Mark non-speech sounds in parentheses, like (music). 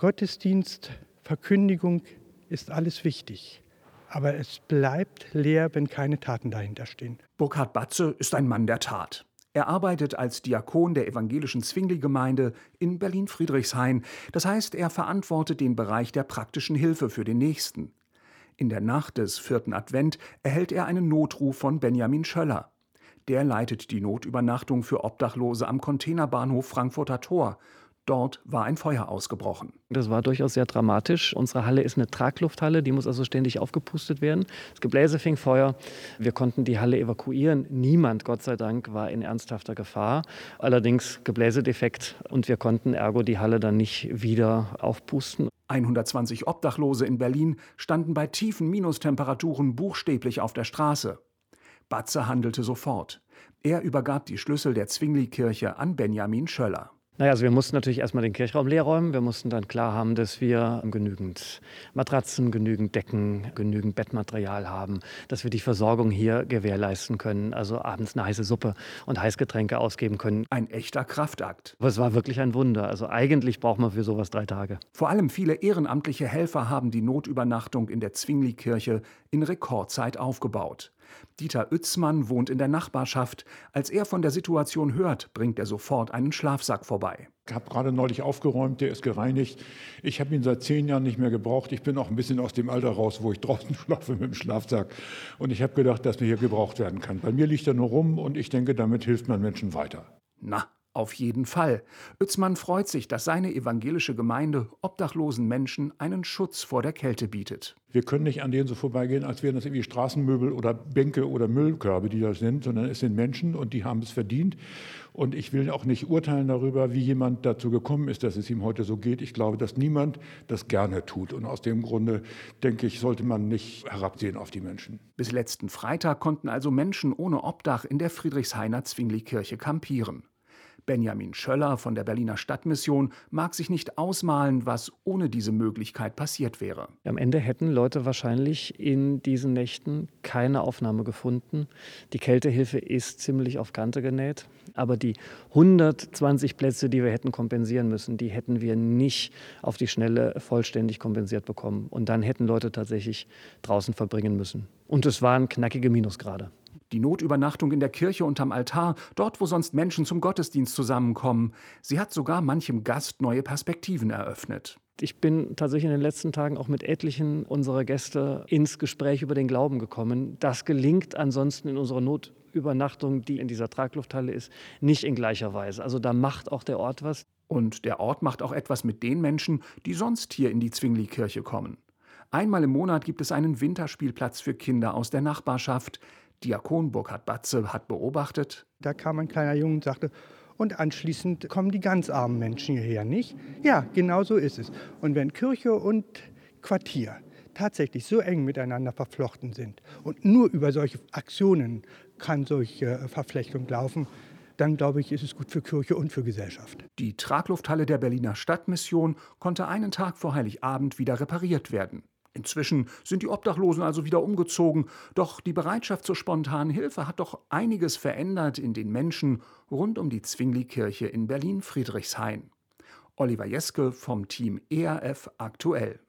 Gottesdienst, Verkündigung ist alles wichtig. Aber es bleibt leer, wenn keine Taten dahinter stehen. Burkhard Batze ist ein Mann der Tat. Er arbeitet als Diakon der evangelischen Zwingli-Gemeinde in Berlin-Friedrichshain. Das heißt, er verantwortet den Bereich der praktischen Hilfe für den Nächsten. In der Nacht des vierten Advent erhält er einen Notruf von Benjamin Schöller. Der leitet die Notübernachtung für Obdachlose am Containerbahnhof Frankfurter Tor Dort war ein Feuer ausgebrochen. Das war durchaus sehr dramatisch. Unsere Halle ist eine Traglufthalle, die muss also ständig aufgepustet werden. Das Gebläse fing Feuer. Wir konnten die Halle evakuieren. Niemand, Gott sei Dank, war in ernsthafter Gefahr. Allerdings Gebläsedefekt und wir konnten ergo die Halle dann nicht wieder aufpusten. 120 Obdachlose in Berlin standen bei tiefen Minustemperaturen buchstäblich auf der Straße. Batze handelte sofort. Er übergab die Schlüssel der Zwingli-Kirche an Benjamin Schöller. Naja, also wir mussten natürlich erstmal den Kirchraum leer räumen. Wir mussten dann klar haben, dass wir genügend Matratzen, genügend Decken, genügend Bettmaterial haben, dass wir die Versorgung hier gewährleisten können. Also abends eine heiße Suppe und Heißgetränke ausgeben können. Ein echter Kraftakt. Aber es war wirklich ein Wunder. Also eigentlich braucht man für sowas drei Tage. Vor allem viele ehrenamtliche Helfer haben die Notübernachtung in der Zwingli-Kirche in Rekordzeit aufgebaut. Dieter Uetzmann wohnt in der Nachbarschaft. Als er von der Situation hört, bringt er sofort einen Schlafsack vorbei. Ich habe gerade neulich aufgeräumt, der ist gereinigt. Ich habe ihn seit zehn Jahren nicht mehr gebraucht. Ich bin auch ein bisschen aus dem Alter raus, wo ich (laughs) draußen schlafe mit dem Schlafsack. Und ich habe gedacht, dass er hier gebraucht werden kann. Bei mir liegt er nur rum und ich denke, damit hilft man Menschen weiter. Na, auf jeden Fall. Uetzmann freut sich, dass seine evangelische Gemeinde obdachlosen Menschen einen Schutz vor der Kälte bietet. Wir können nicht an denen so vorbeigehen, als wären das irgendwie Straßenmöbel oder Bänke oder Müllkörbe, die da sind, sondern es sind Menschen und die haben es verdient. Und ich will auch nicht urteilen darüber, wie jemand dazu gekommen ist, dass es ihm heute so geht. Ich glaube, dass niemand das gerne tut. Und aus dem Grunde, denke ich, sollte man nicht herabsehen auf die Menschen. Bis letzten Freitag konnten also Menschen ohne Obdach in der Friedrichshainer Zwingli-Kirche kampieren. Benjamin Schöller von der Berliner Stadtmission mag sich nicht ausmalen, was ohne diese Möglichkeit passiert wäre. Am Ende hätten Leute wahrscheinlich in diesen Nächten keine Aufnahme gefunden. Die Kältehilfe ist ziemlich auf Kante genäht. Aber die 120 Plätze, die wir hätten kompensieren müssen, die hätten wir nicht auf die Schnelle vollständig kompensiert bekommen. Und dann hätten Leute tatsächlich draußen verbringen müssen. Und es waren knackige Minusgrade. Die Notübernachtung in der Kirche unterm Altar, dort wo sonst Menschen zum Gottesdienst zusammenkommen. Sie hat sogar manchem Gast neue Perspektiven eröffnet. Ich bin tatsächlich in den letzten Tagen auch mit etlichen unserer Gäste ins Gespräch über den Glauben gekommen. Das gelingt ansonsten in unserer Notübernachtung, die in dieser Traglufthalle ist, nicht in gleicher Weise. Also da macht auch der Ort was. Und der Ort macht auch etwas mit den Menschen, die sonst hier in die Zwingli-Kirche kommen. Einmal im Monat gibt es einen Winterspielplatz für Kinder aus der Nachbarschaft. Diakon Burkhard Batze hat beobachtet. Da kam ein kleiner Junge und sagte, und anschließend kommen die ganz armen Menschen hierher, nicht? Ja, genau so ist es. Und wenn Kirche und Quartier tatsächlich so eng miteinander verflochten sind und nur über solche Aktionen kann solche Verflechtung laufen, dann glaube ich, ist es gut für Kirche und für Gesellschaft. Die Traglufthalle der Berliner Stadtmission konnte einen Tag vor Heiligabend wieder repariert werden. Inzwischen sind die Obdachlosen also wieder umgezogen, doch die Bereitschaft zur spontanen Hilfe hat doch einiges verändert in den Menschen rund um die Zwingli-Kirche in Berlin-Friedrichshain. Oliver Jeske vom Team ERF aktuell.